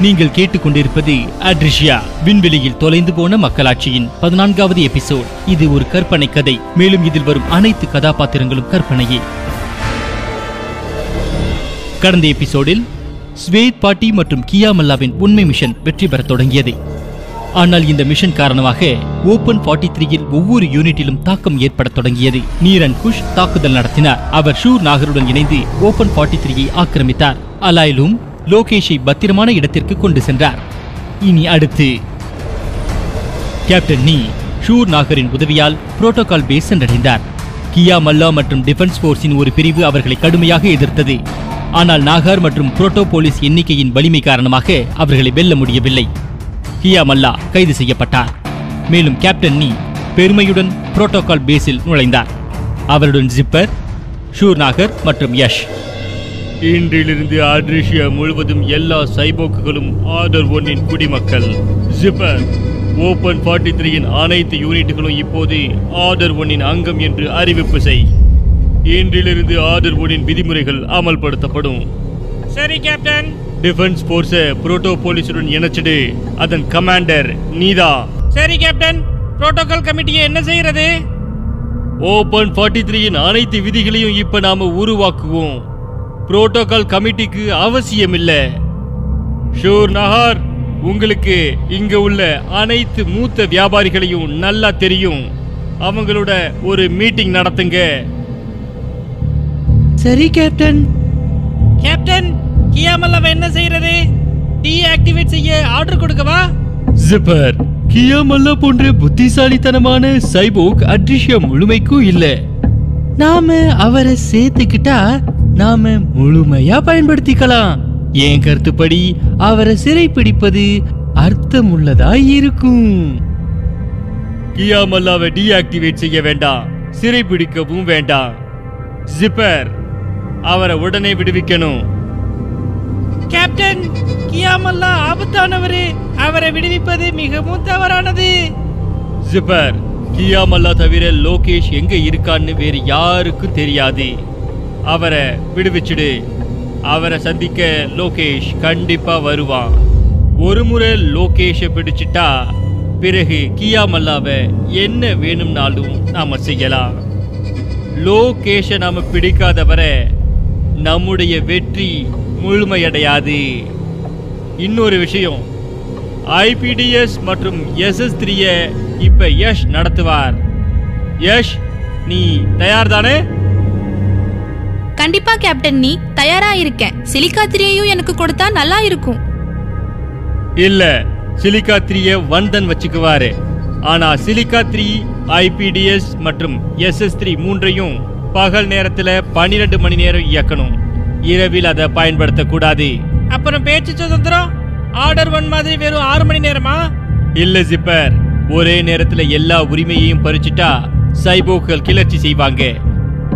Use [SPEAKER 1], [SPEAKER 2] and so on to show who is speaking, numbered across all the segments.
[SPEAKER 1] நீங்கள் கேட்டுக்கொண்டிருப்பது அட்ரிஷியா விண்வெளியில் தொலைந்து போன மக்களாட்சியின் பதினான்காவது எபிசோட். இது ஒரு கற்பனை கதை. மேலும் இதில் வரும் அனைத்து கதாபாத்திரங்களும் கற்பனையே. கடந்த எபிசோடில் ஸ்வேத் பாட்டி மற்றும் கியா மல்லாவின் உண்மை மிஷன் வெற்றி பெறத் தொடங்கியது. ஆனால் இந்த மிஷன் காரணமாக ஓபன் ஃபார்ட்டி த்ரீயில் ஒவ்வொரு யூனிட்டிலும் தாக்கம் ஏற்படத் தொடங்கியது. நீரன் குஷ் தாக்குதல் நடத்தினார். அவர் ஷூர் நாகருடன் இணைந்து ஓபன் ஃபார்ட்டி த்ரீயை ஆக்கிரமித்தார். அலாயிலும் லோகேஷை பத்திரமான இடத்திற்கு கொண்டு சென்றார். இனி அடுத்து கேப்டன் நீ ஷூர் நாகரின் உதவியால் புரோட்டோகால் பேஸ் சென்றடைந்தார். கியா மல்லா மற்றும் டிஃபென்ஸ் போர்ஸின் ஒரு பிரிவு அவர்களை கடுமையாக எதிர்த்தது. ஆனால் நாகர் மற்றும் புரோட்டோ போலீஸ் எண்ணிக்கையின் வலிமை காரணமாக அவர்களை வெல்ல முடியவில்லை. கியா மல்லா கைது செய்யப்பட்டார். மேலும் கேப்டன் நீ பெருமையுடன் புரோட்டோகால் பேஸில் நுழைந்தார். அவருடன் ஜிப்பர் ஷூர் நாகர் மற்றும் யஷ். இன்றிலிருந்து ஆட்ரிஷியா முழுவதும் எல்லா சைபோக்குகளும் ஆர்டர் ஒன்னின் குடிமக்கள். ஜிப்பர் ஓபன் ஃபார்ட்டி த்ரீயின் அனைத்து யூனிட்டுகளும் இப்போது ஆர்டர் ஒன்னின் அங்கம் என்று அறிவிப்பு செய். இன்றிலிருந்து ஆர்டர் ஒன்னின் விதிமுறைகள் அமல்படுத்தப்படும். சரி கேப்டன் டிஃபென்ஸ் போர்ஸ புரோட்டோ போலீஸுடன் இணைச்சிடு. அதன் கமாண்டர் நீதா. சரி கேப்டன் புரோட்டோகால் கமிட்டியை என்ன செய்யறது? ஓபன் ஃபார்ட்டி த்ரீயின் அனைத்து விதிகளையும் இப்ப நாம உருவாக்குவோம். புரோட்டோகால் கமிட்டிக்கு அவசியம் இல்ல ஷூர் நஹார் உங்களுக்கு இங்க உள்ள அனைத்து மூத்த வியாபாரிகளையும் நல்லா தெரியும். அவங்களோட ஒரு மீட்டிங் நடத்துங்க. சரி கேப்டன். கேப்டன் கியாமல்லாவ என்ன செய்யறது? டீஆக்டிவேட் செய்ய ஆர்டர் கொடுக்கவா? ஜிப்பர் கியாமல்லா போன்ற புத்திசாலித்தனமான சைபோக் அட்ரிஷியா முழுமைக்கும் இல்ல. நாம அவரை சேர்த்துக்கிட்டா நாம முழுமையா பயன்படுத்திக்கலாம். என் கருத்துப்படி அவரை சிறைப்பிடிப்பது அர்த்தமுள்ளதா இருக்கும். கியாமல்லாவை டீஆக்டிவேட் செய்ய வேண்டாம். சிறைப்பிடிக்கவும் வேண்டாம். ஜிப்பர் அவரை உடனே விடுவிக்கணும். கேப்டன் கியாமல்லா ஆபத்தானவரு. அவரை விடுவிப்பது மிகவும் தவறானது. ஜிப்பர் கியாமல்லா தவிர லோகேஷ் எங்க இருக்கான்னு வேறு யாருக்கும் தெரியாது. அவரை விடுவிச்சிடு. அவரை சந்திக்க லோகேஷ் கண்டிப்பா வருவான். ஒரு முறை லோகேஷை பிடிச்சிட்டா பிறகு கியாமல்லாவை என்ன வேணும்னாலும் நாம செய்யலாம். லோகேஷை நாம பிடிக்காதவரை நம்முடைய வெற்றி முழுமையடையாது. இன்னொரு விஷயம் ஐபிடிஎஸ் மற்றும் எஸ்எஸ் த்ரீயை இப்போ யஷ் நடத்துவார். யஷ் நீ தயார் தானே
[SPEAKER 2] கண்டிப்பா கேப்டன் நீ தயாரா இருக்கேன். சிலிக்கா திரியையும் எனக்கு கொடுத்தா நல்லா இருக்கும்.
[SPEAKER 1] இல்ல சிலிக்கா த்ரீய வந்தன் வச்சுக்குவாரு. ஆனா சிலிக்கா த்ரீ ஐபிடிஎஸ் மற்றும் எஸ்எஸ் த்ரீ மூன்றையும் பகல் நேரத்துல பன்னிரெண்டு மணி நேரம் இயக்கணும். இரவில் அதை பயன்படுத்தக்கூடாது. அப்புறம் பேச்சு சுதந்திரம்? ஆர்டர் ஒன் மாதிரி வெறும் ஆறு மணி நேரமா? இல்ல ஜிப்பர் ஒரே நேரத்துல எல்லா உரிமையையும் பறிச்சுட்டா சைபோக்கள் கிளர்ச்சி செய்வாங்க.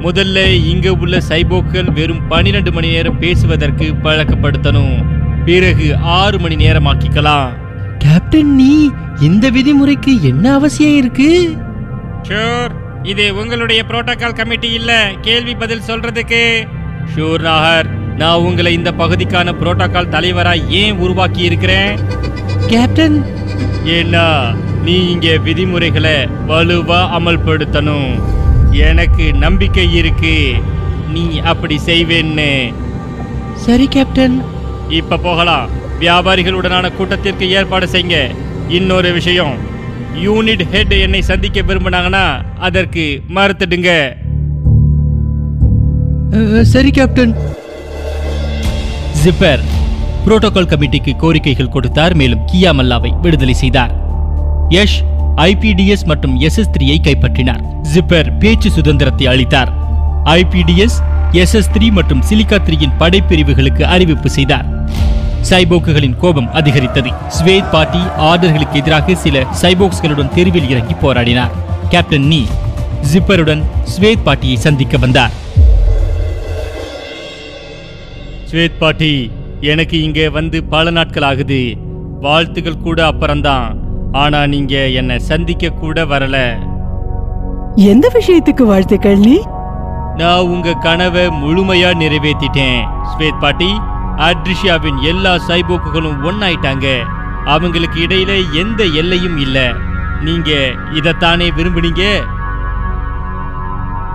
[SPEAKER 1] முதல்ல இங்க உள்ள சைபோக்கள் வெறும் பன்னிரண்டு மணி நேரம் பேசுவதற்கு பழக்கப்படுத்தணும். பிறகு ஆறு மணி நேரம் ஆக்கிக்கலாம்.
[SPEAKER 3] கேப்டன் நீ இந்த விதிமுறைக்கு என்ன அவசியம் இருக்கு?
[SPEAKER 1] ஷூர் இது உங்களுடைய புரோட்டோகால் கமிட்டி இல்ல. கேள்வி பதில் சொல்றதுக்கு. ஷூர் நாகர் நான் உங்களை இந்த பகுதிக்கான புரோட்டோகால் தலைவரா ஏன் உருவாக்கி இருக்கிறேன்?
[SPEAKER 3] கேப்டன்!
[SPEAKER 1] ஏன்னா நீ இங்க விதிமுறைகளை வலுவா அமல்படுத்தணும். எனக்கு நம்பிக்கை இருக்கு. நீ அப்படி செய்வேன்னு.
[SPEAKER 3] சரி கேப்டன்.
[SPEAKER 1] இப்ப போகலாம். வியாபாரிகளுடனான கூட்டத்திற்கு ஏற்பாடு செய்யுங்க. இன்னொரு விஷயம். யூனிட் ஹெட் என்னை சந்திக்க விரும்பினாங்கன்னா அதற்கு மறுத்துடுங்க.
[SPEAKER 3] சரி கேப்டன்.
[SPEAKER 1] ஜிப்பர் புரோட்டோகால் கமிட்டிக்கு கோரிக்கைகள் கொடுத்தார் மேலும் கியா மல்லாவை விடுதலை செய்தார். யஷ் ஐபிடிஎஸ் மற்றும் எஸ்எஸ் த்ரீயை கைப்பற்றினார். ஜிப்பர் பேச்சு சுதந்திரத்தை அளித்தார். ஐபிடிஎஸ் எஸ்எஸ் த்ரீ மற்றும் சிலிகா த்ரீயின் படைப்பிரிவுகளுக்கு அறிவிப்பு செய்தார். சைபோக்குகளின் கோபம் அதிகரித்தது. ஸ்வேத் பாட்டி ஆர்டர்களுக்கு எதிராக சில சைபோக்ஸ்களுடன் தெருவில் இறங்கி போராடினார். கேப்டன் நீ ஜிப்பருடன் ஸ்வேத் பாட்டியை சந்திக்க வந்தார். ஸ்வேத் பாட்டி எனக்கு இங்கே வந்து பல நாட்கள் ஆகுது. வாழ்த்துகள் கூட அப்புறம்தான். ஆனா நீங்க என்ன சந்திக்க கூட வரல.
[SPEAKER 4] எந்த விஷயத்துக்கு வாழ்த்துக்கள் நீ
[SPEAKER 1] நான் உங்க கனவை முழுமையா நிறைவேத்திட்டேன் ஸ்வேத் பாட்டி அட்ரிஷியாவின் எல்லா சைபோக்குகளும் ஒன்னாயிட்டாங்க. அவங்களுக்கு இடையில எந்த எல்லையும் இல்ல. நீங்க இதத்தானே விரும்புனீங்க?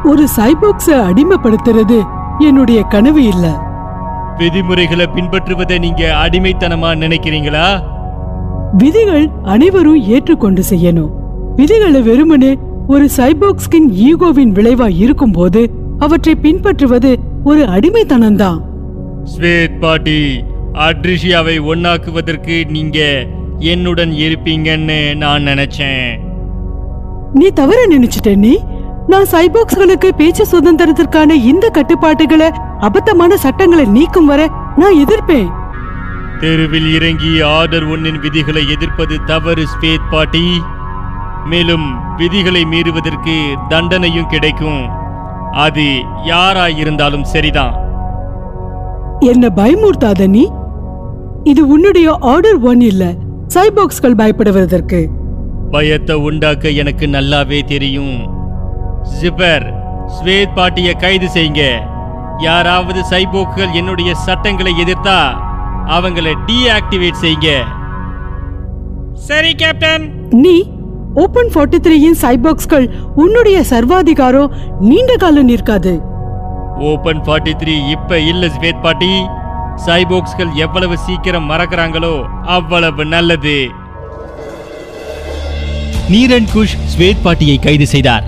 [SPEAKER 4] ஒரு சைபாக்ஸ அடிமைப்படுத்துறது என்னுடைய கனவு இல்ல.
[SPEAKER 1] விதிமுறைகளை பின்பற்றுவதை நீங்க அடிமைத்தனமா நினைக்கிறீங்களா?
[SPEAKER 4] விதிகள் அனைவரும் ஏற்றுக்கொண்டு செய்யணும். விதிகளை வெறுமனே ஒரு சைபாக்ஸ்கின் ஈகோவின் விளைவா இருக்கும்போது அவற்றை பின்பற்றுவது ஒரு அடிமைத்தனம்தான்.
[SPEAKER 1] ஸ்வேத் பாட்டி அட்ரிஷியாவை ஒன்னாக்குவதற்கு நீங்க என்னுடன் இருப்பீங்கன்னு நான் நினைச்சேன்.
[SPEAKER 4] நீ தவற நினைச்சிட்ட நீ? நான் சைபாக்ஸ்களுக்கு பேச்சு சுதந்திரத்திற்கான இந்த கட்டுப்பாட்டுகளை அபத்தமான சட்டங்களை நீக்கும் வரை நான் எதிர்ப்பேன்.
[SPEAKER 1] தெருவில் இறங்கி ஆர்டர் ஒன்னின் விதிகளை எதிர்ப்பது தவறு ஸ்வேத் பாட்டி. மேலும் விதிகளை மீறுவதற்கு தண்டனையும் கிடைக்கும். அது யாராயிருந்தாலும் சரிதான்.
[SPEAKER 4] என்ன பயமுறுத்தாத நீ? இது உன்னுடைய ஆர்டர் ஒன் இல்ல சைபாக்ஸ்கள் பயப்படுவதற்கு.
[SPEAKER 1] பயத்தை உண்டாக்க எனக்கு நல்லாவே தெரியும். ஜிப்பர் ஸ்வேத் பாட்டிய கைது செய்யுங்க. யாராவது சைபோக்குகள் என்னுடைய சட்டங்களை எதிர்த்தா அவங்கள டீஆக்டிவேட் செய்யுங்க. சரி கேப்டன்.
[SPEAKER 4] நீ ஓபன் 43 த்ரீயின் சைபாக்ஸ்கள் உன்னுடைய சர்வாதிகாரம் நீண்ட காலம் நிற்காது.
[SPEAKER 1] ஓபன் 43 த்ரீ இப்ப இல்ல ஸ்வேத் பாட்டி. சைபோக்ஸ்கள் எவ்வளவு சீக்கிரம் மறக்கறாங்களோ அவ்வளவு நல்லது. நீரன் குஷ் ஸ்வேத் பாட்டியை கைது செய்தார்.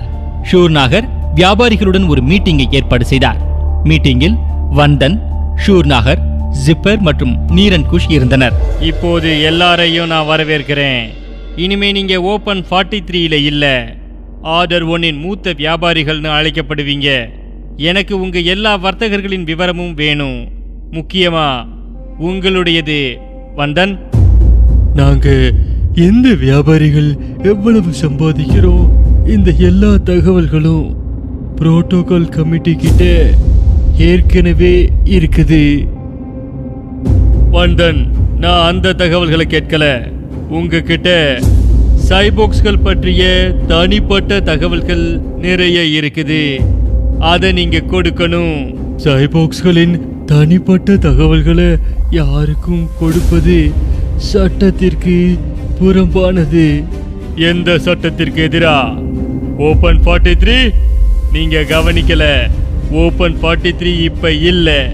[SPEAKER 1] ஷூர்நாகர் வியாபாரிகளுடன் ஒரு மீட்டிங்கை ஏற்பாடு செய்தார். மீட்டிங்கில் வந்தன் ஷூர்நாகர் ஜிப்பர் மற்றும் நீரன் குஷ் இருந்தனர். இப்போது எல்லாரையும் நான் வரவேற்கிறேன். இனிமே நீங்க ஓபன் 43 த்ரீல இல்ல. ஆர்டர் ஒன்னின் மூத்த வியாபாரிகள்னு அழைக்கப்படுவீங்க. எனக்கு உங்க எல்லா வர்த்தகர்களின் விவரமும் வேணும். முக்கியமா உங்களுடையது. வந்தன்.
[SPEAKER 5] நாங்க எந்த வியாபாரிகள் எவ்வளவு சம்பாதிக்கிறோம்? இந்த எல்லா தகவல்களும் புரோட்டோகால் கமிட்டி கிட்ட ஏற்கனவே இருக்குது.
[SPEAKER 1] வந்தன். நான் அந்த தகவல்களை கேட்கல. உங்ககிட்ட சைபோக்ஸ்கள் பற்றிய தனிப்பட்ட தகவல்கள் நிறைய இருக்குது. அதை நீங்க கொடுக்கணும்.
[SPEAKER 5] சைபாக்ஸ்களின் தனிப்பட்ட தகவல்களை யாருக்கும் கொடுப்பது சட்டத்திற்கு புறம்பானது.
[SPEAKER 1] எந்த சட்டத்திற்கு எதிரா? ஓபன் 43 த்ரீ நீங்க கவனிக்கல. ஓபன் 43 த்ரீ இப்ப இல்ல.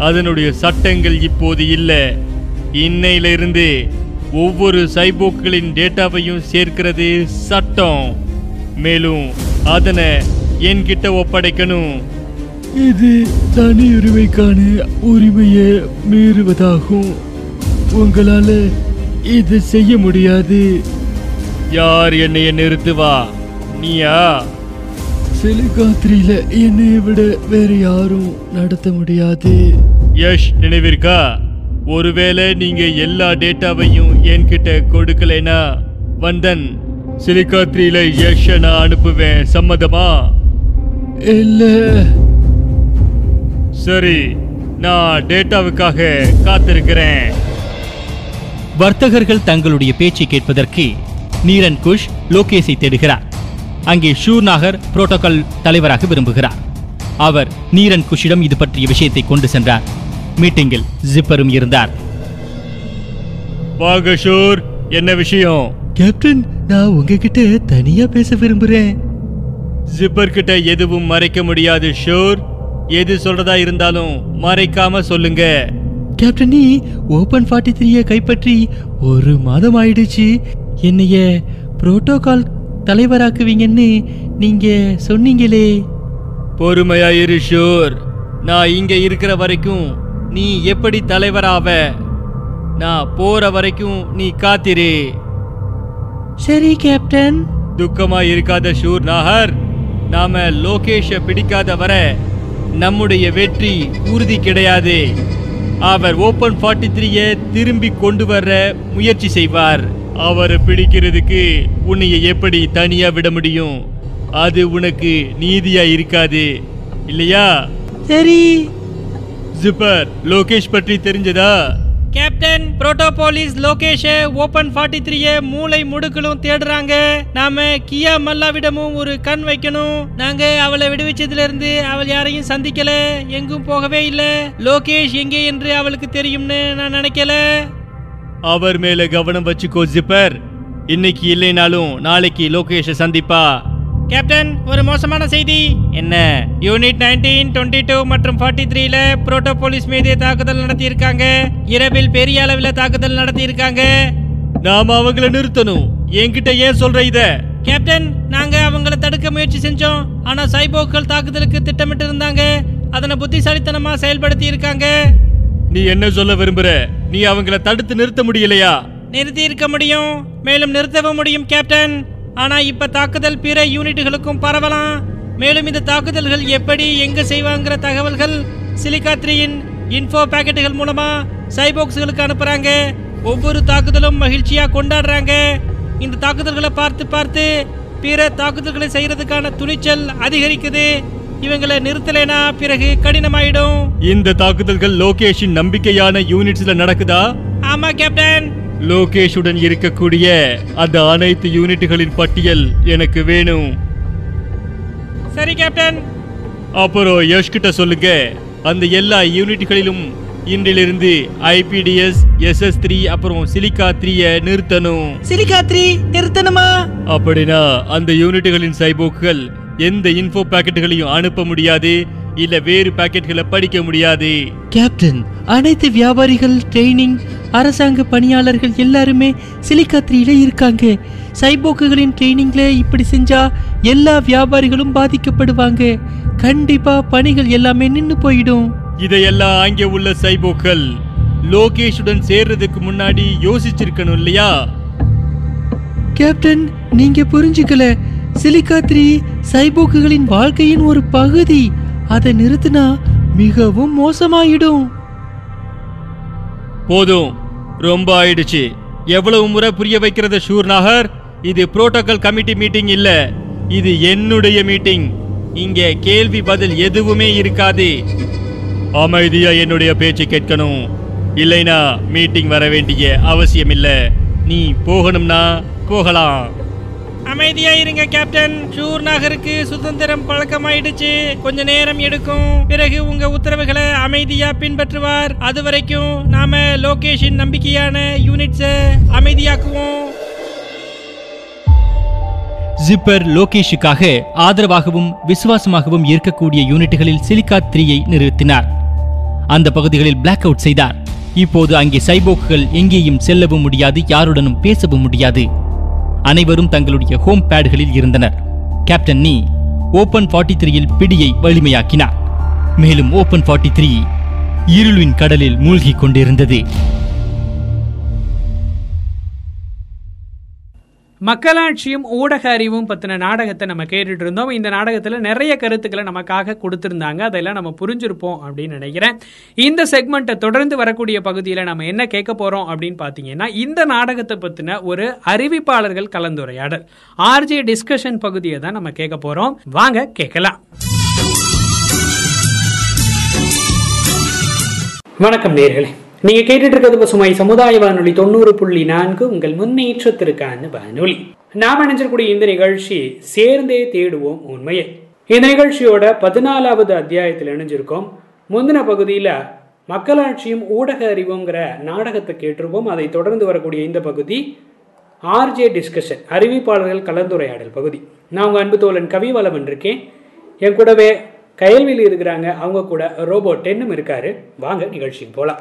[SPEAKER 1] அதனுடைய சட்டங்கள் இப்போது இல்ல. இன்னையில இருந்து ஒவ்வொரு சைபோக்குகளின் டேட்டாவையும் சேர்க்கிறது சட்டம். மேலும் அதனை என்கிட்ட ஒப்படைக்கணும்.
[SPEAKER 5] இது தனி உரிமைக்கான உரிமையை மீறுவதாகும். உங்களால இது செய்ய முடியாது.
[SPEAKER 1] யார் என்னைய நிறுத்துவா? நீயா? சிலிகாத்திரியில என்னை விட வேற யாரும் நடத்த முடியாது. யஷ் நினைவிருக்கா? ஒருவேளை நீங்க எல்லா டேட்டாவையும் என்கிட்ட கொடுக்கலைனா வந்தன் சிலிகாத்ரியில யஷ நான் அனுப்புவேன். சம்மதமா? இல்ல. சரி நான் டேட்டாவுக்காக காத்திருக்கிறேன்.
[SPEAKER 3] வர்த்தகர்கள் தங்களுடைய பேச்சை கேட்பதற்கு நீரன் குஷ் லோகேஷை தேடுகிறார். அங்கே ஷூர்நாகர் புரோட்டோகால் தலைவராக விரும்புகிறார். அவர் நீரன் குஷிடம் இது பற்றிய விஷயத்தை கொண்டு சென்றார். மீட்டிங்கில் ஜிப்பரும் இருந்தார்.
[SPEAKER 1] வாங்க ஷூர் என்ன விஷயம்?
[SPEAKER 6] கேப்டன் நான் உங்ககிட்ட தனியா பேச விரும்புறேன்.
[SPEAKER 1] ஜிப்பர் கிட்ட எதுவும் மறைக்க முடியாது ஷூர். எது சொல்றதா இருந்தாலும் மறைக்காம சொல்லுங்க.
[SPEAKER 6] கேப்டன் நீ ஓபன் ஃபார்ட்டி த்ரீய கைப்பற்றி ஒரு மாதம் ஆயிடுச்சு. என்னைய புரோட்டோகால் தலைவராக்குவீங்கன்னு நீங்க சொன்னீங்களே.
[SPEAKER 1] பொறுமையா இரு ஷூர். நான் இங்க இருக்கிற வரைக்கும் நீ எப்படி தலைவராவ? நான் போற வரைக்கும் நீ காத்திரு.
[SPEAKER 6] சரி கேப்டன்.
[SPEAKER 1] துக்கமா இருக்காத ஷூர் நாகர். நாம லோகேஷ பிடிக்காத வர நம்முடைய வெற்றி உறுதி கிடையாது. அவர் ஓபன் ஃபார்ட்டி த்ரீய திரும்பி கொண்டு வர முயற்சி செய்வார். அவரை பிடிக்கிறதுக்கு உன்னைய எப்படி தனியா விட முடியும்? அது உனக்கு நீதியா இருக்காது இல்லையா?
[SPEAKER 6] சரி.
[SPEAKER 1] ஜிப்பர் லோகேஷ் பற்றி தெரிஞ்சதா?
[SPEAKER 7] கேப்டன் புரோட்டோபோலிஸ் லோகேஷ ஓபன் ஃபார்ட்டி த்ரீய மூளை முடுக்களும் தேடுறாங்க. நாம கியா மல்லாவிடமும் ஒரு கண் வைக்கணும். நாங்க அவளை விடுவிச்சதுல இருந்து அவள் யாரையும் சந்திக்கல எங்கும் போகவே இல்ல. லோகேஷ் எங்கே என்று அவளுக்கு தெரியும்னு நான் நினைக்கல.
[SPEAKER 1] அவர் மேல கவனம் வச்சுக்கோ ஜிப்பர். இன்னைக்கு இல்லைனாலும் நாளைக்கு லோகேஷ சந்திப்பா.
[SPEAKER 7] கேப்டன் ஒரு மோசமான செய்தி. என்ன? யூனிட் நைன்டீன் டுவெண்ட்டி டூ மற்றும் ஃபார்ட்டி த்ரீல புரோட்டோபோலிஸ் மீது தாக்குதல் நடத்தியிருக்காங்க. இரவில் பெரிய அளவில் தாக்குதல் நடத்தியிருக்காங்க.
[SPEAKER 1] நாம அவங்கள நிறுத்தணும். என்கிட்ட ஏன் சொல்ற இத?
[SPEAKER 7] கேப்டன் நாங்க அவங்கள தடுக்க முயற்சி செஞ்சோம். ஆனா சைபோக்கள் தாக்குதலுக்கு திட்டமிட்டு இருந்தாங்க. அதனை புத்திசாலித்தனமா செயல்படுத்தி இருக்காங்க
[SPEAKER 1] நீ என்ன சொல்ல விரும்புற? நீ அவங்கள தடுத்து நிறுத்த முடியலையா?
[SPEAKER 7] நிறுத்தி இருக்க முடியும். மேலும் நிறுத்தவும் முடியும் கேப்டன். ஆனா இப்ப தாக்குதல் பிற யூனிட்டுகளுக்கும் பரவலாம். மேலும் இந்த தாக்குதல்கள் எப்படி எங்க செய்வாங்கிற தகவல்கள் சிலிகாத்ரியின் இன்ஃபோ பேக்கெட்டுகள் மூலமா சைபோக்ஸ்களுக்கு அனுப்புறாங்க. ஒவ்வொரு தாக்குதலும் மகிழ்ச்சியா கொண்டாடுறாங்க. இந்த தாக்குதல்களை பார்த்து பார்த்து பிற தாக்குதல்களை செய்யறதுக்கான துணிச்சல் அதிகரிக்குது. இவங்களை நிறுத்தலைனா பிறகு கடினமாயிடும்.
[SPEAKER 1] இந்த தாக்குதல்கள் லோகேஷின் நம்பிக்கையான யூனிட்ஸ்ல நடக்குதா?
[SPEAKER 7] ஆமா கேப்டன்.
[SPEAKER 1] லோகேஷுடன் இருக்கக்கூடிய அந்த அனைத்து யூனிட்டுகளின் பட்டியல் எனக்கு வேணும்.
[SPEAKER 7] சரி கேப்டன்.
[SPEAKER 1] அப்புறம் யஷ் கிட்ட சொல்லுங்க. அந்த எல்லா யூனிட்டுகளிலும் இன்றிலிருந்து ஐபிடிஎஸ் எஸ்எஸ் த்ரீ அப்புறம் சிலிக்கா த்ரீய நிறுத்தணும்.
[SPEAKER 7] சிலிகாத்ரி நிறுத்தணுமா?
[SPEAKER 1] அப்படின்னா அந்த யூனிட்டுகளின் சைபோக்குகள் எந்த இன்ஃபோ பாக்கெட்டுகளையும் அனுப்ப முடியாது இல்ல வேறு பாக்கெட்களை படிக்க முடியாது.
[SPEAKER 6] கேப்டன் அனைத்து வியாபாரிகள் ட்ரைனிங் அரசாங்க பணியாளர்கள் எல்லாருமே சிலிகாத்ரியில இருக்காங்க. சைபோக்குகளின் ட்ரைனிங்ல இப்படி செஞ்சா எல்லா வியாபாரிகளும் பாதிக்கப்படுவாங்க. கண்டிப்பா பணிகள் எல்லாமே நின்னு போயிடும்.
[SPEAKER 1] இதையெல்லாம் அங்கே உள்ள சைபோக்கள் லோகேஷுடன் சேர்றதுக்கு முன்னாடி யோசிச்சிருக்கணும் இல்லையா?
[SPEAKER 6] கேப்டன் நீங்க புரிஞ்சுக்கல. சிலிகாத்ரி சைபோக்குகளின் வாழ்க்கையின் ஒரு பகுதி. அதை நிறுத்தினா மிகவும் மோசமாயிடும்.
[SPEAKER 1] போதும். ரொம்ப ஆயிடுச்சு. எவ்வளவு முறை புரிய வைக்கிறது ஷூர் நாகர்? இது புரோட்டோகால் கமிட்டி மீட்டிங் இல்ல. இது என்னுடைய மீட்டிங். இங்க கேள்வி பதில் எதுவுமே இருக்காது. அமைதியா என்னுடைய பேச்சு கேட்கணும். இல்லைனா மீட்டிங் வர வேண்டிய அவசியம் இல்லை நீ போகணும்னா போகலாம்.
[SPEAKER 7] அமைதியா இருங்க கேப்டன். ஷூர் நகருக்கு சுதந்திரம் பழக்கமாயிடுச்சு. கொஞ்ச நேரம் எடுக்கும். பிறகு உங்க உத்தரவுகளை அமைதியா பின்பற்றுவார். அது வரைக்கும் நாம லோகேஷின் நம்பிக்கையான யூனிட்ஸை அமைதியாக்குவோம்.
[SPEAKER 3] ஜிப்பர் லோகேஷுக்காக ஆதரவாகவும் விசுவாசமாகவும் இருக்கக்கூடிய யூனிட்டுகளில் சிலிகா த்ரீயை நிறுத்தினார். அந்த பகுதிகளில் பிளாக் அவுட் செய்தார். இப்போது அங்கே சைபோக்குகள் எங்கேயும் செல்லவும் முடியாது யாருடனும் பேசவும் முடியாது. அனைவரும் தங்களுடைய ஹோம் பேடுகளில் இருந்தனர். கேப்டன் நீ ஓபன் ஃபார்ட்டி த்ரீயில் பிடியை வலிமையாக்கினார் மேலும் ஓபன் ஃபார்ட்டி த்ரீ இருளின் கடலில் மூழ்கிக் கொண்டிருந்தது.
[SPEAKER 8] மக்களாட்சியும் ஊடக அறிவும் பத்தின நாடகத்தை நம்ம கேட்டுட்டு இருந்தோம் இந்த நாடகத்துல நிறைய கருத்துக்களை நமக்காக கொடுத்திருந்தாங்க. அதெல்லாம் நம்ம புரிஞ்சிருப்போம் அப்படின்னு நினைக்கிறேன். இந்த செக்மெண்ட்டை தொடர்ந்து வரக்கூடிய பகுதியில் நம்ம என்ன கேட்க போறோம் அப்படின்னு பாத்தீங்கன்னா இந்த நாடகத்தை பத்தின ஒரு அறிவிப்பாளர்கள் கலந்துரையாடல் ஆர்ஜே டிஸ்கஷன் பகுதியை தான் நம்ம கேட்க போறோம். வாங்க கேட்கலாம். வணக்கம் நேர்களே. நீங்க கேட்டுட்டு இருக்கிறது பசுமை சமுதாய வானொலி தொண்ணூறு புள்ளி நான்கு உங்கள் முன்னேற்றத்திற்கான வானொலி. நாம் நினைச்சிருக்கூடிய இந்த நிகழ்ச்சி சேர்ந்தே தேடுவோம் உண்மையை. இந்த நிகழ்ச்சியோட பதினாலாவது அத்தியாயத்தில் இணைஞ்சிருக்கோம். முந்தின பகுதியில் மக்களாட்சியும் ஊடக அறிவுங்கிற நாடகத்தை கேட்டிருப்போம். அதை தொடர்ந்து வரக்கூடிய இந்த பகுதி ஆர்ஜே டிஸ்கஷன் அறிவிப்பாளர்கள் கலந்துரையாடல் பகுதி. நான் உங்கள் அன்பு தோழன் கவிவலவன் இருக்கேன் என் கூடவே கயல்வில் இருக்கிறாங்க. அவங்க கூட ரோபோ டென்னும் இருக்காரு. வாங்க நிகழ்ச்சிக்கு போகலாம்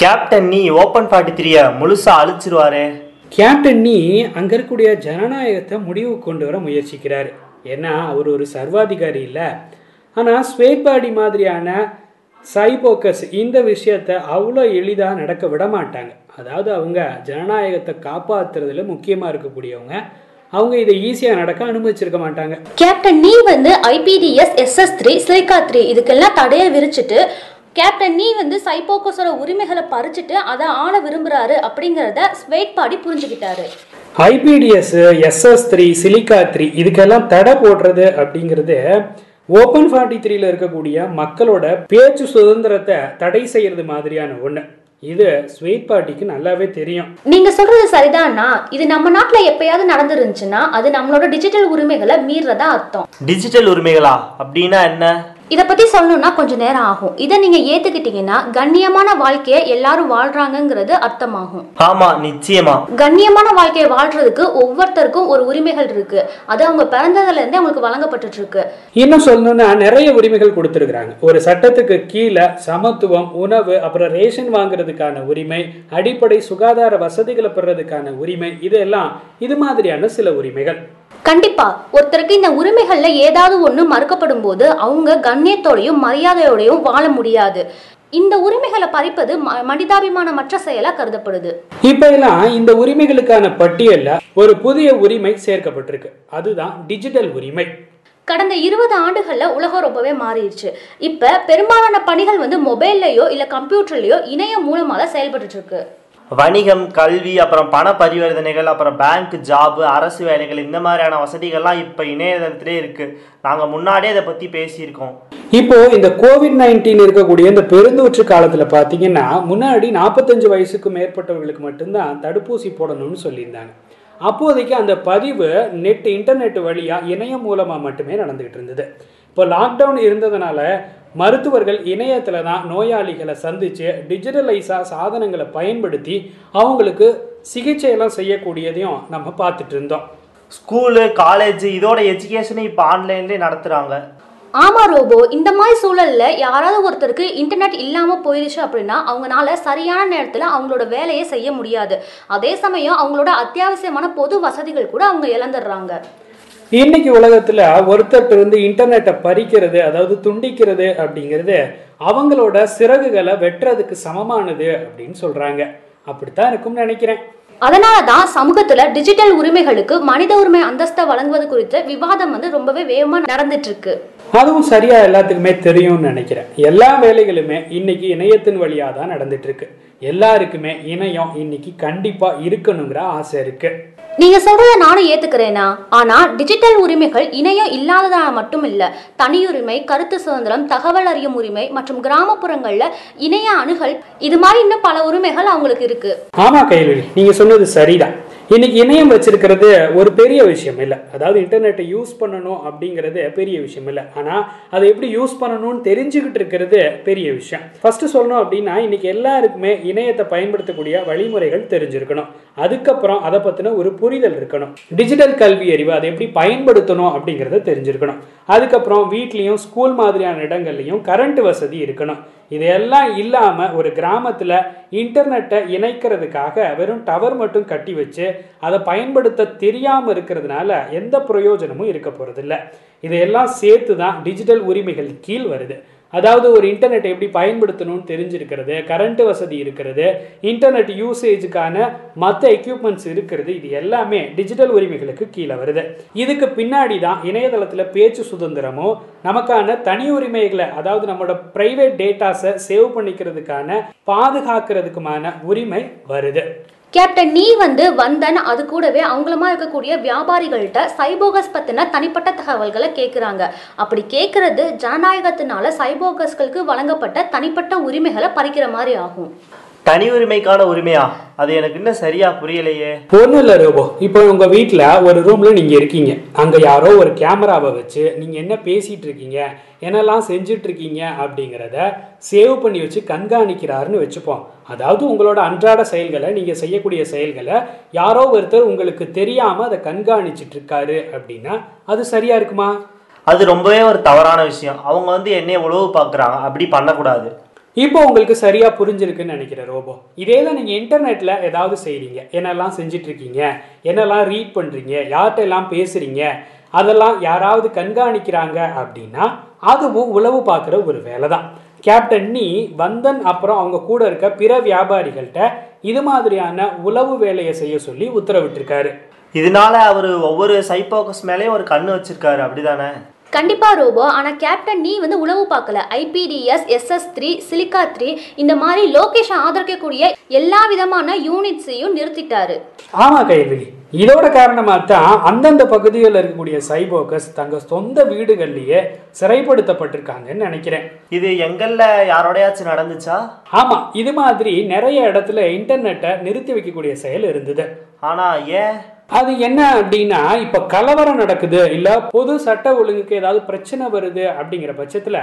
[SPEAKER 9] கேப்டன் நீ ஓபன் ஃபார்ட்டி த்ரீய முழுசா அழிச்சிருவாரு.
[SPEAKER 8] கேப்டன் நீ அங்க இருக்கக்கூடிய ஜனநாயகத்தை முடிவு கொண்டு வர முயற்சிக்கிறாரு. ஏன்னா அவர் ஒரு சர்வாதிகாரி இல்ல. ஆனா ஸ்வேட்பாடி மாதிரியான சைபோக்கஸ் இந்த விஷயத்த அவ்வளோ எளிதா நடக்க விட மாட்டாங்க. அதாவது அவங்க ஜனநாயகத்தை காப்பாத்துறதுல முக்கியமா இருக்கக்கூடியவங்க. அவங்க இதை ஈஸியா நடக்க அனுமதிச்சிருக்க மாட்டாங்க.
[SPEAKER 10] கேப்டன் நீ வந்து IPDS SS three silica three இதுக்கெல்லாம் தடையை விரிச்சிட்டு கேப்டன் நீ வந்து சைபோக்கஸோட உரிமைகளை பறிச்சுட்டு அதை ஆள விரும்புறாரு அப்படிங்கிறத ஸ்வேட் பாடி புரிஞ்சுக்கிட்டாரு.
[SPEAKER 8] IPDS SS three silica three இதுக்கெல்லாம் தடை போடுறது அப்படிங்கிறது ஓப்பன் ஃபார்ட்டி த்ரீல இருக்கக்கூடிய மக்களோட பேச்சு சுதந்திரத்தை தடை செய்யறது மாதிரியான ஒண்ணு. இது ஸ்வீட் பார்ட்டிக்கு நல்லாவே தெரியும்.
[SPEAKER 10] நீங்க சொல்றது சரிதான்னா இது நம்ம நாட்டுல எப்பயாவது நடந்துருந்துச்சுன்னா அது நம்மளோட டிஜிட்டல் உரிமைகளை மீறதா அர்த்தம்.
[SPEAKER 9] டிஜிட்டல் உரிமைகளா? அப்படின்னா என்ன?
[SPEAKER 10] இத பத்தி சொல்லணும்னா கொஞ்சம் நேரம் ஆகும். இதை நீங்க ஏத்துக்கிட்டீங்கன்னா கண்ணியமான வாழ்க்கையை எல்லாரும் வாழ்றாங்கங்கிறது அர்த்தமாகும்.
[SPEAKER 9] ஆமா நிச்சயமா.
[SPEAKER 10] கண்ணியமான வாழ்க்கையை வாழ்றதுக்கு ஒவ்வொருத்தருக்கும் ஒரு உரிமைகள் இருக்கு. அது அவங்க பிறந்ததுல இருந்தே அவங்களுக்கு வழங்கப்பட்டுட்டு இருக்கு
[SPEAKER 8] இன்னும் சொல்லணும்னா நிறைய உரிமைகள் கொடுத்துருக்குறாங்க. ஒரு சட்டத்துக்கு கீழே சமத்துவம் உணவு அப்புறம் ரேஷன் வாங்குறதுக்கான உரிமை அடிப்படை சுகாதார வசதிகளை பெறதுக்கான உரிமை இதெல்லாம் இது மாதிரியான சில உரிமைகள்.
[SPEAKER 10] கண்டிப்பா. ஒருத்தருக்கு இந்த உரிமைகள்ல ஏதாவது ஒண்ணு மறுக்கப்படும் போது அவங்க கண்ணியத்தோடையும் மரியாதையோடையும் வாழ முடியாது. இந்த உரிமைகளை பறிப்பது மனிதாபிமானமற்ற செயலா கருதப்படுது.
[SPEAKER 8] இப்ப எல்லாம் இந்த உரிமைகளுக்கான பட்டியல்ல ஒரு புதிய உரிமை சேர்க்கப்பட்டிருக்கு. அதுதான் டிஜிட்டல் உரிமை.
[SPEAKER 10] கடந்த இருபது ஆண்டுகள்ல உலகம் ரொம்பவே மாறிடுச்சு. இப்ப பெரும்பாலான பணிகள் வந்து மொபைல்லையோ இல்ல கம்ப்யூட்டர்லயோ இணையம் மூலமா தான் செயல்பட்டு இருக்கு.
[SPEAKER 9] வணிகம் கல்வி அப்புறம் பண பரிவர்த்தனைகள் அப்புறம் பேங்க் ஜாபு அரசு வேலைகள் இந்த மாதிரியான வசதிகள்லாம் இப்போ இணையதளத்திலே இருக்குது நாங்கள் முன்னாடியே இதை பற்றி பேசியிருக்கோம்.
[SPEAKER 8] இப்போ இந்த கோவிட் நைன்டீன் இருக்கக்கூடிய இந்த பெருந்தொற்று காலத்தில் பார்த்தீங்கன்னா முன்னாடி நாற்பத்தஞ்சு வயசுக்கு மேற்பட்டவர்களுக்கு மட்டும்தான் தடுப்பூசி போடணும்னு சொல்லியிருந்தாங்க. அப்போதைக்கு அந்த பதிவு நெட் இன்டர்நெட் வழியாக இணையம் மூலமாக மட்டுமே நடந்துகிட்டு இருந்தது. இப்போ லாக்டவுன் இருந்ததுனால மருத்துவர்கள் இணையத்துல தான் நோயாளிகளை சந்திச்சு டிஜிட்டலைஸா சாதனங்களை பயன்படுத்தி அவங்களுக்கு சிகிச்சையெல்லாம் செய்யக்கூடியதையும் நம்ம பார்த்துட்டு இருந்தோம்.
[SPEAKER 9] ஸ்கூலு காலேஜ் இதோட எஜுகேஷனை இப்போ ஆன்லைன்லேயே நடத்துறாங்க.
[SPEAKER 10] ஆமா ரோபோ. இந்த மாதிரி சூழல்ல யாராவது ஒருத்தருக்கு இன்டர்நெட் இல்லாம போயிடுச்சு அப்படின்னா அவங்கனால சரியான நேரத்துல அவங்களோட வேலையை செய்ய முடியாது. அதே சமயம் அவங்களோட அத்தியாவசியமான பொது வசதிகள் கூட அவங்க இழந்துடுறாங்க.
[SPEAKER 8] இன்னைக்கு உலகத்துல ஒருத்தர்கிட்ட இருந்து இன்டர்நெட்டை பறிக்கிறது அதாவது துண்டிக்கிறது அப்படிங்கிறது அவங்களோட சிறகுகளை வெட்டுறதுக்கு சமமானது அப்படின்னு சொல்றாங்க. அப்படித்தான் இருக்கும்னு நினைக்கிறேன்.
[SPEAKER 10] அதனால தான் சமூகத்துல டிஜிட்டல் உரிமைகளுக்கு மனித உரிமை அந்தஸ்தை வழங்குவது குறித்த விவாதம் வந்து ரொம்பவே வேகமா நடந்துட்டு இருக்கு
[SPEAKER 8] அதுவும் சரியா எல்லாத்துக்குமே தெரியும்னு நினைக்கிறேன். எல்லா வேலைகளுமே இன்னைக்கு இணையத்தின் வழியா தான் நடந்துட்டு இருக்கு எல்லாருக்குமே இணையம் இன்னைக்கு கண்டிப்பா இருக்கணுங்கிற ஆசை இருக்கு.
[SPEAKER 10] நீங்க சொல்றத நானும் ஏத்துக்கிறேனா? ஆனா டிஜிட்டல் உரிமைகள் இணையம் இல்லாததால மட்டும் இல்ல தனியுரிமை கருத்து சுதந்திரம் தகவல் அறியும் உரிமை மற்றும் கிராமப்புறங்கள்ல இணைய அணுகல் இது மாதிரி இன்னும் பல உரிமைகள் அவங்களுக்கு இருக்கு.
[SPEAKER 8] ஆமா கைல்வெளி நீங்க சொன்னது சரிதான். இன்னைக்கு இணையம் வச்சிருக்கிறது ஒரு பெரிய விஷயம் இல்லை. அதாவது இன்டர்நெட்டை யூஸ் பண்ணணும் அப்படிங்கிறது பெரிய விஷயம் இல்லை. ஆனால் அதை எப்படி யூஸ் பண்ணணும்னு தெரிஞ்சுக்கிட்டு இருக்கிறது பெரிய விஷயம். ஃபஸ்ட்டு சொல்லணும் அப்படின்னா இன்னைக்கு எல்லாருக்குமே இணையத்தை பயன்படுத்தக்கூடிய வழிமுறைகள் தெரிஞ்சிருக்கணும். அதுக்கப்புறம் அதை பற்றின ஒரு புரிதல் இருக்கணும். டிஜிட்டல் கல்வி அறிவு அதை எப்படி பயன்படுத்தணும் அப்படிங்கிறத தெரிஞ்சிருக்கணும். அதுக்கப்புறம் வீட்லேயும் ஸ்கூல் மாதிரியான இடங்கள்லையும் கரண்ட் வசதி இருக்கணும். இதையெல்லாம் இல்லாமல் ஒரு கிராமத்தில் இன்டர்நெட்டை இணைக்கிறதுக்காக வெறும் டவர் மட்டும் கட்டி வச்சு அதை பயன்படுத்த தெரியாமல் இருக்கிறதுனால எந்த பிரயோஜனமும் இருக்க போகிறதில்ல இதையெல்லாம் சேர்த்து தான் டிஜிட்டல் உரிமைகள் கீழ் வருது. அதாவது ஒரு இன்டர்நெட் எப்படி பயன்படுத்தணும்னு தெரிஞ்சிருக்கிறது கரண்ட் வசதி இருக்கிறது இன்டர்நெட் யூசேஜுக்கான மற்ற எக்யூப்மெண்ட்ஸ் இருக்கிறது இது எல்லாமே டிஜிட்டல் உரிமைகளுக்கு கீழே வருது. இதுக்கு பின்னாடி தான் இணையதளத்தில் பேச்சு சுதந்திரமும் நமக்கான தனி உரிமைகளை அதாவது நம்மளோட ப்ரைவேட் டேட்டாஸை சேவ் பண்ணிக்கிறதுக்கான பாதுகாக்கிறதுக்குமான உரிமை வருது.
[SPEAKER 10] கேப்டன் நீ வந்து வந்தன். அது கூடவே அவங்களமா இருக்கக்கூடிய வியாபாரிகள்கிட்ட சைபோகஸ் பற்றின தனிப்பட்ட தகவல்களை கேட்குறாங்க அப்படி கேட்குறது ஜனநாயகத்தினால சைபோகஸ்களுக்கு வழங்கப்பட்ட தனிப்பட்ட உரிமைகளை பறிக்கிற மாதிரி ஆகும்.
[SPEAKER 9] தனி உரிமைக்கான உரிமையா? அது எனக்கு இன்னும் சரியா புரியலையே.
[SPEAKER 8] ஒன்றும் இல்லை ரோபோ. இப்போ உங்கள் வீட்டில் ஒரு ரூமில் நீங்கள் இருக்கீங்க. அங்கே யாரோ ஒரு கேமராவை வச்சு நீங்கள் என்ன பேசிகிட்டு இருக்கீங்க என்னெல்லாம் செஞ்சுட்டு இருக்கீங்க அப்படிங்கிறத சேவ் பண்ணி வச்சு கண்காணிக்கிறாருன்னு வச்சுப்போம். அதாவது உங்களோட அன்றாட செயல்களை நீங்கள் செய்யக்கூடிய செயல்களை யாரோ ஒருத்தர் உங்களுக்கு தெரியாமல் அதை கண்காணிச்சிட்டு இருக்காரு அப்படின்னா அது சரியா இருக்குமா?
[SPEAKER 9] அது ரொம்பவே ஒரு தவறான விஷயம். அவங்க வந்து என்னைய உழவு பார்க்குறாங்க. அப்படி பண்ணக்கூடாது.
[SPEAKER 8] இப்போ உங்களுக்கு சரியாக புரிஞ்சிருக்குன்னு நினைக்கிற ரோபோ. இதே தான் நீங்கள் இன்டர்நெட்டில் ஏதாவது செய்கிறீங்க என்னெல்லாம் செஞ்சிட்ருக்கீங்க? என்னெல்லாம் ரீட் பண்ணுறீங்க யார்கிட்ட எல்லாம் பேசுகிறீங்க அதெல்லாம் யாராவது கண்காணிக்கிறாங்க அப்படின்னா அதுவும் உளவு பார்க்குற ஒரு வேலை தான் கேப்டன் நீ வந்தன் அப்புறம் அவங்க கூட இருக்க பிற வியாபாரிகள்கிட்ட இது மாதிரியான உளவு வேலையை செய்ய சொல்லி உத்தரவிட்டிருக்காரு.
[SPEAKER 9] இதனால அவர் ஒவ்வொரு சைபோகஸ் மேலேயும் ஒரு கண்ணு வச்சிருக்காரு. அப்படிதானே?
[SPEAKER 10] கண்டிப்பா ரோபோ ஆனா கேப்டன் நீ வந்து உளவு பார்க்கல. IPDS SS three silica three இந்த மாதிரி லோகேஷன் ஆதரிக்கக்கூடிய எல்லா விதமான யூனிட்ஸையும் நிறுத்திட்டாரு.
[SPEAKER 8] ஆமா கைவிழி இதோட காரணமா தான் அந்தந்த பகுதிகளில் இருக்கக்கூடிய சைபோகஸ் தங்க சொந்த வீடுகள்லயே சிறைப்படுத்தப்பட்டிருக்காங்கன்னு நினைக்கிறேன்.
[SPEAKER 9] இது எங்கல்ல யாரோடையாச்சும் நடந்துச்சா?
[SPEAKER 8] ஆமா இது மாதிரி நிறைய இடத்துல இன்டர்நெட்டை நிறுத்தி வைக்கக்கூடிய செயல் இருந்தது.
[SPEAKER 9] ஆனா ஏன்?
[SPEAKER 8] அது என்ன அப்படின்னா இப்ப கலவரம் நடக்குது இல்ல பொது சட்ட ஒழுங்குக்கு ஏதாவது பிரச்சனை வருது அப்படிங்கிற பட்சத்துல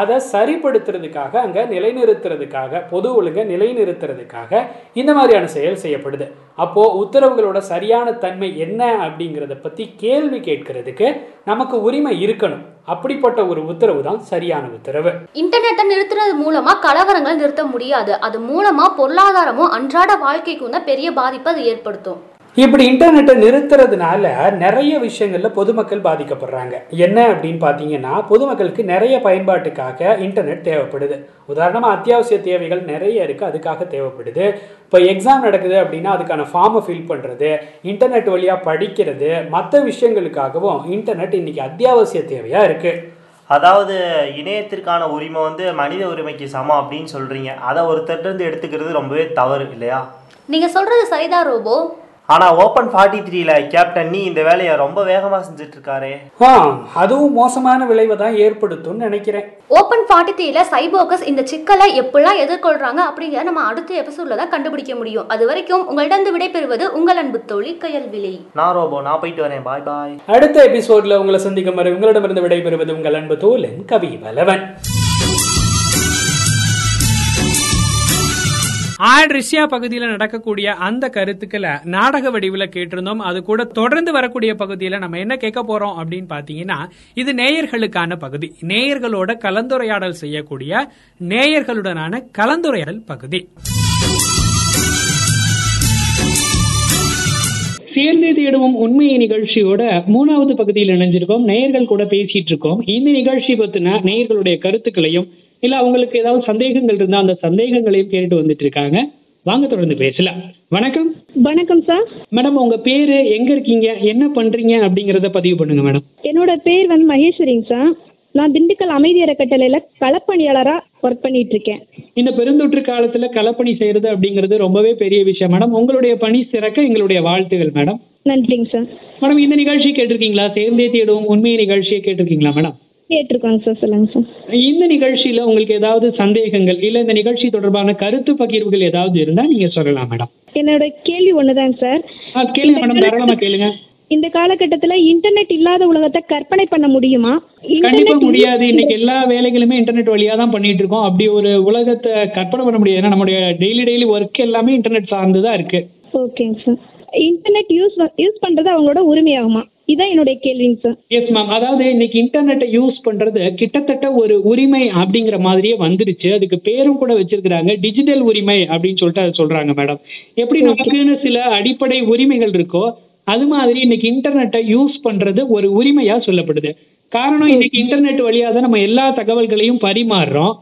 [SPEAKER 8] அதை சரிப்படுத்துறதுக்காக அங்க நிலைநிறுத்துறதுக்காக பொது ஒழுங்கை நிலைநிறுத்துறதுக்காக இந்த மாதிரியான செயல் செய்யப்படுது. அப்போ உத்தரவுகளோட சரியான தன்மை என்ன அப்படிங்கிறத பத்தி கேள்வி கேட்கறதுக்கு நமக்கு உரிமை இருக்கணும். அப்படிப்பட்ட ஒரு உத்தரவு தான் சரியான உத்தரவு.
[SPEAKER 10] இன்டர்நெட்டை நிறுத்துறது மூலமா கலவரங்கள் நிறுத்த முடியாது. அது மூலமா பொருளாதாரமும் அன்றாட வாழ்க்கைக்கும் தான் பெரிய பாதிப்பை அது ஏற்படுத்தும்.
[SPEAKER 8] இப்படி இன்டர்நெட்டை நிறுத்துறதுனால நிறைய விஷயங்கள்ல பொதுமக்கள் பாதிக்கப்படுறாங்க. என்ன அப்படின்னு பார்த்தீங்கன்னா பொதுமக்களுக்கு நிறைய பயன்பாட்டுக்காக இன்டர்நெட் தேவைப்படுது. உதாரணமாக அத்தியாவசிய தேவைகள் நிறைய இருக்கு அதுக்காக தேவைப்படுது. இப்போ எக்ஸாம் நடக்குது அப்படின்னா அதுக்கான ஃபார்மை ஃபில் பண்ணுறது இன்டர்நெட் வழியாக படிக்கிறது மற்ற விஷயங்களுக்காகவும் இன்டர்நெட் இன்னைக்கு அத்தியாவசிய தேவையாக இருக்கு.
[SPEAKER 9] அதாவது இணையத்திற்கான உரிமை வந்து மனித உரிமைக்கு சமம் அப்படின்னு சொல்றீங்க. அதை ஒருத்தர்ட்ட இருந்து எடுத்துக்கிறது ரொம்பவே தவறு இல்லையா?
[SPEAKER 10] நீங்க சொல்றது சரிதான் ரோபோ.
[SPEAKER 9] ஆனா ஓப்பன் ஃபார்ட்டி த்ரீல கேப்டன் நீ இந்த வேலையை ரொம்ப வேகமா செஞ்சுட்டு இருக்காரே
[SPEAKER 8] ஆ அதுவும் மோசமான விளைவை தான் ஏற்படுத்தும்னு நினைக்கிறேன்.
[SPEAKER 10] ஓப்பன் ஃபார்ட்டி த்ரீல சைபோகஸ் இந்த சிக்கலை எப்படிலாம் எதிர்கொள்றாங்க அப்படிங்கிறத நம்ம அடுத்த எபிசோட்ல தான் கண்டுபிடிக்க முடியும். அது வரைக்கும் உங்களிடம் விடைபெறுவது உங்கள் அன்பு தோழி கயல்விழி.
[SPEAKER 9] நான் ரோபோ நான் போயிட்டு வரேன். பாய் பாய்
[SPEAKER 8] அடுத்த எபிசோட்ல உங்களை சந்திக்கும் வரை உங்களிடமிருந்து விடைபெறுவது உங்கள் அன்பு தோலன் கவி வலவன் ஆட் ரிஷ்யா பகுதியில் நடக்கக்கூடிய அந்த கருத்துக்களை நாடக வடிவில் கேட்டிருந்தோம். அது கூட தொடர்ந்து வரக்கூடிய பகுதியில் நம்ம என்ன கேட்க போறோம் அப்படின்னு பார்த்தீங்கன்னா இது நேயர்களுக்கான பகுதி. நேயர்களோட கலந்துரையாடல் செய்யக்கூடிய நேயர்களுடனான கலந்துரையாடல் பகுதி. சேர்ந்தே தேடுவோம் உண்மையை நிகழ்ச்சியோட மூணாவது பகுதியில் இணைஞ்சிருக்கோம். நேயர்கள் கூட பேசிட்டு இருக்கோம். இந்த நிகழ்ச்சி பத்தின நேயர்களுடைய கருத்துக்களையும் இல்ல அவங்களுக்கு ஏதாவது சந்தேகங்கள் இருந்தா அந்த சந்தேகங்களையும் கேட்டு வந்துட்டு இருக்காங்க வாங்க தொடர்ந்து பேசலாம். வணக்கம்.
[SPEAKER 11] வணக்கம் சார்
[SPEAKER 8] மேடம் உங்க பேரு எங்க இருக்கீங்க? என்ன பண்றீங்க? அப்படிங்கறத பதிவு பண்ணுங்க மேடம்.
[SPEAKER 11] என்னோட பேர் வந்து மகேஸ்வரிங்க சார் நான் திண்டுக்கல் அமைதி அறக்கட்டளையில களப்பணியாளரா ஒர்க் பண்ணிட்டு இருக்கேன்
[SPEAKER 8] இந்த பெருந்தொற்று காலத்துல களப்பணி செய்யறது அப்படிங்கிறது ரொம்பவே பெரிய விஷயம். மேடம் உங்களுடைய பணி சிறக்க எங்களுடைய வாழ்த்துகள் மேடம்.
[SPEAKER 11] நன்றிங்க சார்
[SPEAKER 8] மேடம் இந்த நிகழ்ச்சி கேட்டிருக்கீங்களா? சேர்ந்தே தேடுவோம் உண்மை நிகழ்ச்சியை கேட்டிருக்கீங்களா மேடம்?
[SPEAKER 11] கேட்டிருக்கோங்க சார் சொல்லுங்க சார்.
[SPEAKER 8] இந்த நிகழ்ச்சியில உங்களுக்கு ஏதாவது சந்தேகங்கள் இல்ல இந்த நிகழ்ச்சி தொடர்பான கருத்து பகிர்வுகள் ஏதாவது இருந்தா நீங்க சொல்லலாம் மேடம்.
[SPEAKER 11] என்னோட கேள்வி ஒண்ணுதாங்க சார்.
[SPEAKER 8] கேளுங்க மேடம் தாராளமா கேளுங்க.
[SPEAKER 11] இந்த காலகட்டத்துல இன்டர்நெட் இல்லாத உலகத்தை கற்பனை பண்ண முடியுமா?
[SPEAKER 8] கண்டிப்பா முடியாது. இன்னைக்கு எல்லா வேலைகளுமே இன்டர்நெட் வழியா தான் பண்ணிட்டு இருக்கோம். அப்படி ஒரு உலகத்தை கற்பனை பண்ண முடியாது. ஏன்னா நம்முடைய டெய்லி டெய்லி ஒர்க் எல்லாமே இன்டர்நெட் சார்ந்து தான் இருக்கு.
[SPEAKER 11] ஓகேங்க சார். இன்டர்நெட் யூஸ் யூஸ் பண்றது அவங்களோட உரிமையாகுமா? இதான் என்னுடைய கேள்விங்க சார்
[SPEAKER 8] எஸ் மேம் அதாவது இன்னைக்கு இன்டர்நெட்டை யூஸ் பண்றது கிட்டத்தட்ட ஒரு உரிமை அப்படிங்கிற மாதிரியே வந்துருச்சு. அதுக்கு பேரும் கூட வச்சிருக்கிறாங்க. டிஜிட்டல் உரிமை அப்படின்னு சொல்லிட்டு அதை சொல்றாங்க மேடம் எப்படி நமக்குன்னு சில அடிப்படை உரிமைகள் இருக்கோ அது மாதிரி இன்னைக்கு இன்டர்நெட்டை யூஸ் பண்றது ஒரு உரிமையா சொல்லப்படுது. காரணம் இன்னைக்கு இன்டர்நெட் வழியா தான் நம்ம எல்லா தகவல்களையும் பரிமாறுறோம்.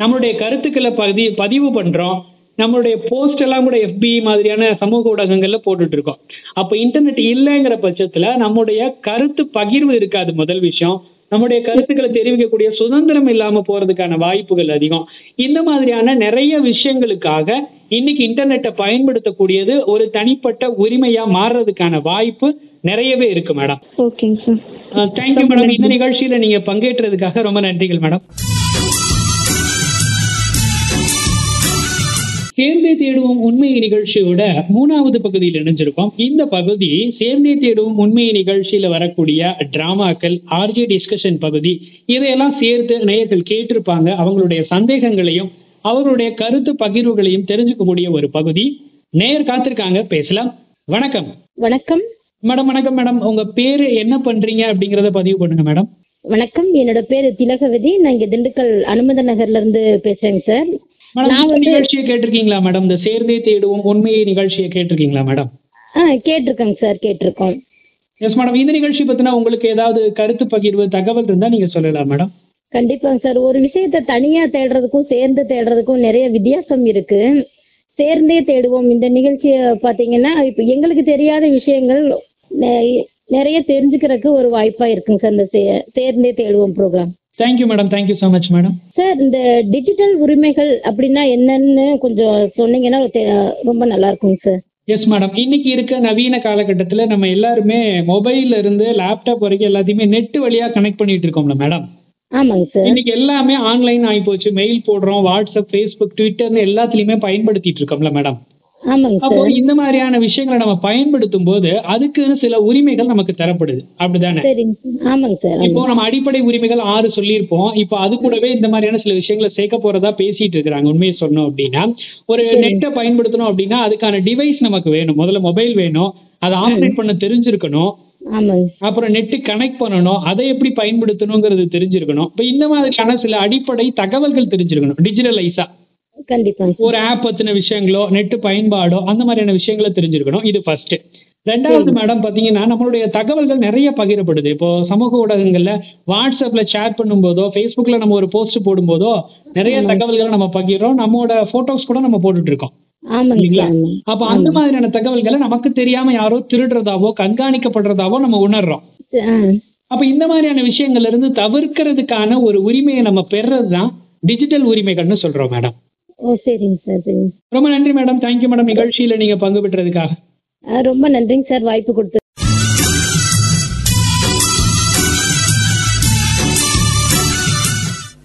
[SPEAKER 8] நம்மளுடைய கருத்துக்களை பதி பதிவு பண்றோம். நம்மளுடைய போஸ்ட் எல்லாம் கூட எஃபி மாதிரியான சமூக ஊடகங்கள்ல போட்டுட்டு இருக்கோம் அப்ப இன்டர்நெட் இல்லைங்கிற பட்சத்துல நம்முடைய கருத்து பகிர்வு இருக்காது முதல் விஷயம். நம்முடைய கருத்துக்களை தெரிவிக்கக்கூடிய சுதந்திரம் இல்லாம போறதுக்கான வாய்ப்புகள் அதிகம். இந்த மாதிரியான நிறைய விஷயங்களுக்காக இன்னைக்கு இன்டர்நெட்டை பயன்படுத்தக்கூடியது ஒரு தனிப்பட்ட உரிமையா மாறுறதுக்கான வாய்ப்பு நிறையவே இருக்கு மேடம்
[SPEAKER 11] ஓகேங்க சார்
[SPEAKER 8] தேங்க்யூ மேடம் இந்த நிகழ்ச்சியில நீங்க பங்கேற்றதுக்காக ரொம்ப நன்றிகள் மேடம் சேர்ந்தே தேடுவோம் உண்மை நிகழ்ச்சியோட மூணாவது பகுதியில் இணைஞ்சிருக்கோம். இந்த பகுதி சேர்ந்தே தேடுவோம் உண்மை நிகழ்ச்சியில வரக்கூடிய டிராமாக்கள் ஆர்ஜே டிஸ்கஷன் பகுதி இதையெல்லாம் சேர்த்து நேயர்கள் கேட்டிருப்பாங்க. அவங்களுடைய சந்தேகங்களையும் அவர்களுடைய கருத்து பகிர்வுகளையும் தெரிஞ்சுக்கக்கூடிய ஒரு பகுதி. நேயர் காத்திருக்காங்க பேசலாம். வணக்கம்.
[SPEAKER 11] வணக்கம்.
[SPEAKER 8] மேடம் வணக்கம் மேடம். உங்க பேரு என்ன பண்றீங்க அப்படிங்கறத பதிவு பண்ணுங்க மேடம்.
[SPEAKER 11] வணக்கம். என்னோட பேரு திலகவதி. நான் இங்க திண்டுக்கல் அனுமத நகர்ல இருந்து பேசுறேங்க சார்.
[SPEAKER 8] நிகழ்ச்சியை கேட்டிருக்கீங்களா மேடம் இந்த சேர்ந்தே தேடுவோம் உண்மையை நிகழ்ச்சியை கேட்டிருக்கீங்களா மேடம்
[SPEAKER 11] கேட்டிருக்கேங்க சார் கேட்டிருக்கோம்.
[SPEAKER 8] எஸ் மேடம் இந்த நிகழ்ச்சி பத்தின உங்களுக்கு ஏதாவது கருத்து பகிர்வு தகவல் இருந்தா நீங்க சொல்லலாம் மேடம்
[SPEAKER 11] கண்டிப்பாங்க சார். ஒரு விஷயத்த தனியா தேடுறதுக்கும் சேர்ந்து தேடுறதுக்கும் நிறைய வித்தியாசம் இருக்கு. சேர்ந்தே தேடுவோம். இந்த நிகழ்ச்சியை பார்த்தீங்கன்னா இப்போ எங்களுக்கு தெரியாத விஷயங்கள் நிறைய தெரிஞ்சுக்கிறதுக்கு ஒரு வாய்ப்பா இருக்குங்க சார் இந்த சேர்ந்தே தேடுவோம் program
[SPEAKER 8] thank you madam thank you so much madam
[SPEAKER 11] sir இந்த டிஜிட்டல் உரிமைகள் அப்படின்னா என்னன்னு கொஞ்சம் சொன்னீங்கன்னா ரொம்ப நல்லா இருக்குங்க சார்
[SPEAKER 8] எஸ் மேடம் இன்னைக்கு இருக்க நவீன காலகட்டத்துல நம்ம எல்லாருமே மொபைல்ல இருந்து லேப்டாப் வரைக்கும் எல்லாத்தையுமே நெட் வழியா கனெக்ட் பண்ணிட்டு இருக்கோம்ல மேடம்
[SPEAKER 11] ஆமாங்க சார்
[SPEAKER 8] இன்னைக்கு எல்லாமே ஆன்லைன் ஆகி போச்சு மெயில் போடுறோம் வாட்ஸ்அப் ஃபேஸ்புக் ட்விட்டர்னு எல்லாத்துலயுமே பயன்படுத்திட்டு இருக்கோம்ல மேடம் அப்போ இந்த மாதிரியான விஷயங்களை நம்ம பயன்படுத்தும் போது அதுக்கு சில உரிமைகள் நமக்கு தரப்படுது. அப்படிதானே? இப்போ நம்ம அடிப்படை உரிமைகள் ஆறு சொல்லியிருப்போம். இப்போ அது கூடவே இந்த மாதிரியான சில விஷயங்களை சேர்க்க போறதா பேசிட்டு இருக்கிறாங்க. உண்மையை சொன்னோம் அப்படின்னா. ஒரு நெட்டை பயன்படுத்தணும் அப்படின்னா அதுக்கான டிவைஸ் நமக்கு வேணும். முதல்ல மொபைல் வேணும். அதை ஆப்ரேட் பண்ண தெரிஞ்சிருக்கணும். அப்புறம் நெட்டு கனெக்ட் பண்ணணும். அதை எப்படி பயன்படுத்தணுங்கிறது தெரிஞ்சிருக்கணும். இப்போ இந்த மாதிரியான சில அடிப்படை தகவல்கள் தெரிஞ்சிருக்கணும். டிஜிட்டலைஸா ஒரு ஆப் பத்தின விஷயங்களோ நெட் பயன்பாடோ அந்த மாதிரியான விஷயங்களை தெரிஞ்சிருக்கணும். இது ஃபர்ஸ்ட் ரெண்டாவது மேடம் பாத்தீங்கன்னா நம்மளுடைய தகவல்கள் நிறைய பகிரப்படுது. இப்போ சமூக ஊடகங்கள்ல வாட்ஸ்அப்ல சேட் பண்ணும்போதோ ஃபேஸ்புக்ல நம்ம ஒரு போஸ்ட் போடும்போதோ நிறைய தகவல்களை நம்ம பகிர்றோம். நம்மளோட போட்டோஸ் கூட நம்ம போட்டுட்டு இருக்கோம் இல்லைங்களா. அப்ப அந்த மாதிரியான தகவல்களை நமக்கு தெரியாம யாரோ திருடுறதாவோ கண்காணிக்கப்படுறதாவோ நம்ம உணர்றோம். அப்ப இந்த மாதிரியான விஷயங்கள்ல இருந்து தவிர்க்கிறதுக்கான ஒரு உரிமையை நம்ம பெறதுதான் டிஜிட்டல் உரிமைகள்னு சொல்றோம் மேடம்
[SPEAKER 11] ஓ சரிங்க சார் சரிங்க
[SPEAKER 8] ரொம்ப நன்றி மேடம். Thank you madam. நிகழ்ச்சியில நீங்க பங்கு பெற்றதுக்காக.
[SPEAKER 11] ரொம்ப நன்றிங்க சார். வாய்ப்பு கொடுத்து.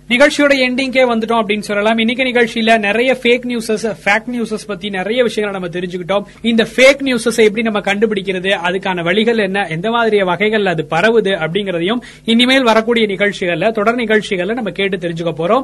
[SPEAKER 8] நிகழ்ச்சியோட எண்டிங்கே வந்துட்டோம் அப்படின்னு சொல்லலாம். இன்னைக்கு நிகழ்ச்சியில நிறைய ஃபேக் நியூஸஸ் ஃபேக் நியூஸஸ் பத்தி நிறைய விஷயங்களை நம்ம தெரிஞ்சுக்கிட்டோம். இந்த ஃபேக் நியூஸஸ் எப்படி நம்ம கண்டுபிடிக்கிறது அதுக்கான வழிகள் என்ன எந்த மாதிரி வகைகள் அது பரவுது அப்படிங்கறதையும் இனிமேல் வரக்கூடிய நிகழ்ச்சிகள்ல தொடர் நிகழ்ச்சிகள்ல நம்ம கேட்டு தெரிஞ்சுக்க போறோம்.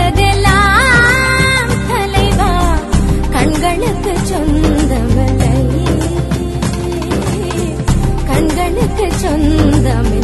[SPEAKER 12] Brindame.